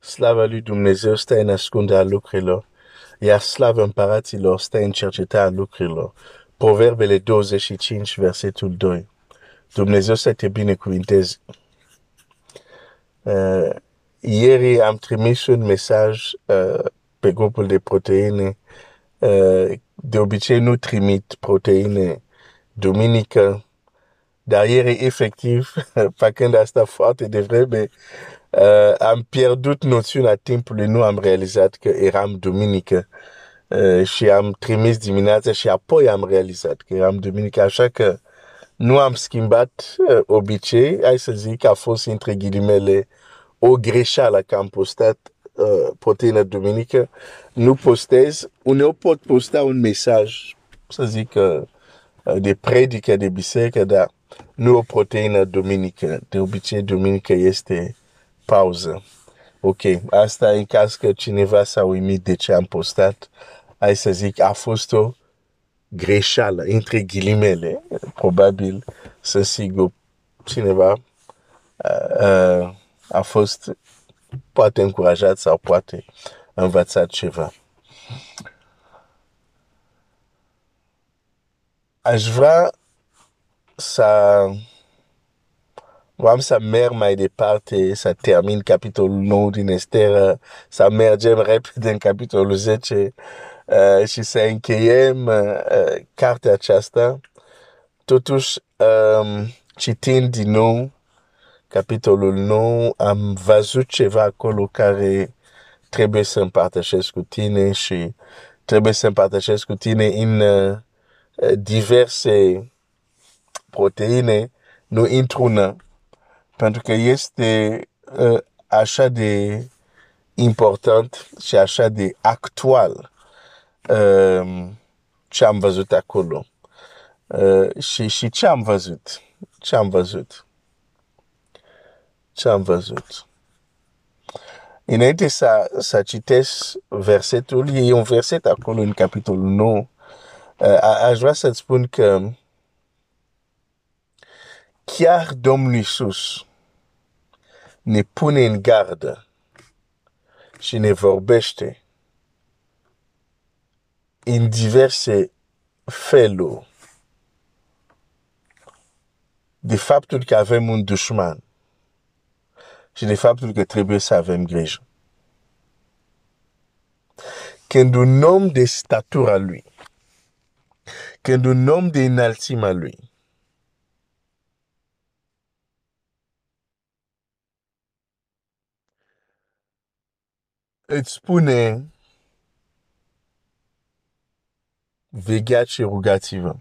Slava lui Dumnezeu stă în ascunderea lucrurilor, iar slava împăraților stă în cercetarea lucrurilor. Proverbele 25, versetul 2. Dumnezeu să te binecuvinteze. Uh, ieri am trimis un mesaj uh, pe grupul de proteine. Uh, de obicei nu trimit proteine duminică, dar ieri efectiv, făcând asta foarte devreme, uh, am pierdut noțiunea timpului, nu am realizat că eram duminică. Uh, și am trimis dimineața și apoi am realizat că eram duminică, așa că nu am schimbat uh, obicei, hai să zic, a fost între ghilimele o greșeală că am postat uh, proteină duminică, nu postez, uneori pot posta un mesaj, să zic, uh, de predică de biserică, dar nu o proteină duminică. De obicei, duminică este pauză. Ok, asta în caz că cineva s-a uimit de ce am postat, hai să zic, a fost o greșeală, între ghilimele, probabil, să sigur, cineva uh, uh, a fost poate încurajat sau poate învățat ceva. Aș vrea să Vreau să merg mai departe, să termin capitolul 9 din Ester, să mergem repede în capitolul 10 uh, și să încheiem uh, cartea aceasta. Totuși, um, citind din nou capitolul 9, am văzut ceva acolo care trebuie să împărtășesc cu tine și trebuie să împărtășesc cu tine în uh, diverse proteine, nu într-una, pentru că este uh, de important și așa de actual uh, ce am văzut acolo. Uh, și, și ce am văzut? Ce am văzut? Ce am versetul, e un verset acolo în capitolul 9. Uh, aș vrea să-ți spun că chiar Domnul ne pune în gardă și ne vorbește în diverse feluri de faptul că avem un dușman și de faptul că trebuie să avem grijă. Când un om de statura lui, când un om de înălțimea lui, îți spune vegheați și rugați-vă.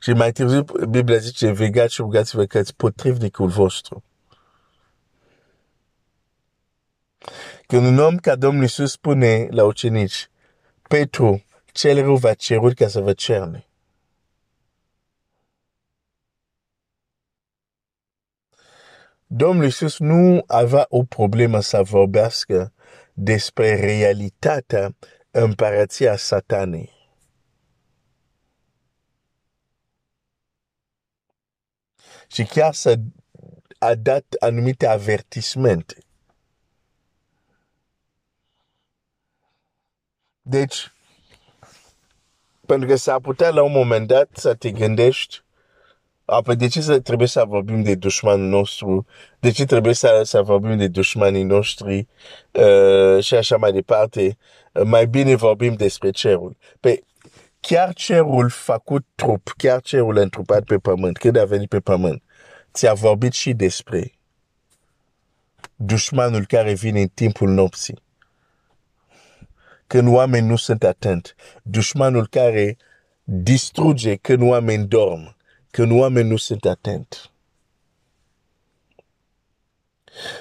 Și mai târziu Biblia zice vegheați și rugați-vă că îți potrivnicul vostru. Când un om ca Domnul Iisus spune la ucenici, Petru, cel rău va cerut ca să vă cerne. Domnul Iisus nu avea o problemă să vorbească despre realitatea împărăția satanei. Și chiar să a dat anumite avertismente. Deci, pentru că s-ar putea la un moment dat să te gândești Apoi, de ce trebuie să vorbim de dușmanul nostru? De ce trebuie să, să vorbim de dușmanii noștri? Uh, și așa mai departe. Uh, mai bine vorbim despre cerul. Pe chiar cerul făcut trup, chiar cerul întrupat pe pământ, când a venit pe pământ, ți-a vorbit și despre dușmanul care vine în timpul nopții. Când oamenii nu sunt atenți. Dușmanul care distruge când oamenii dorm când oamenii nu sunt atenți.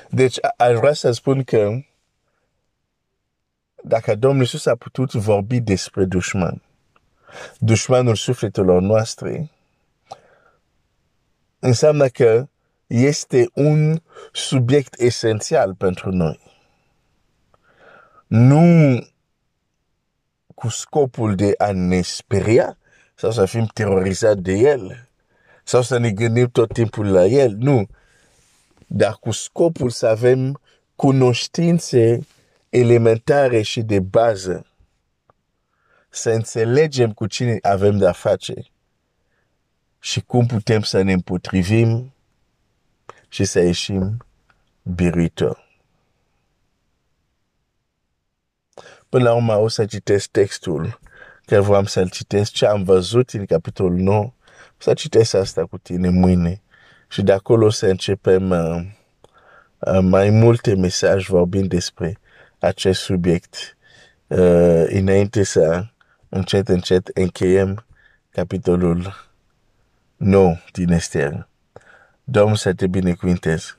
Deci aș vrea să spun că dacă Domnul Iisus a putut vorbi despre dușman, dușmanul sufletelor noastre, înseamnă că este un subiect esențial pentru noi. Nu cu scopul de a ne speria sau să fim terorizați de el, sau să ne gândim tot timpul la el. Nu. dar cu scopul să avem cunoștințe elementare și de bază. Să înțelegem cu cine avem de-a face și cum putem să ne împotrivim și să ieșim biruitor. Până la urmă o să citesc textul, că vreau să-l citesc ce am văzut în capitolul 9, o să citesc asta cu tine mâine și de acolo o să începem uh, uh, mai multe mesaje vorbind despre acest subiect uh, înainte să încet, încet încheiem capitolul 9 din Ester. Domnul să te binecuvinteze.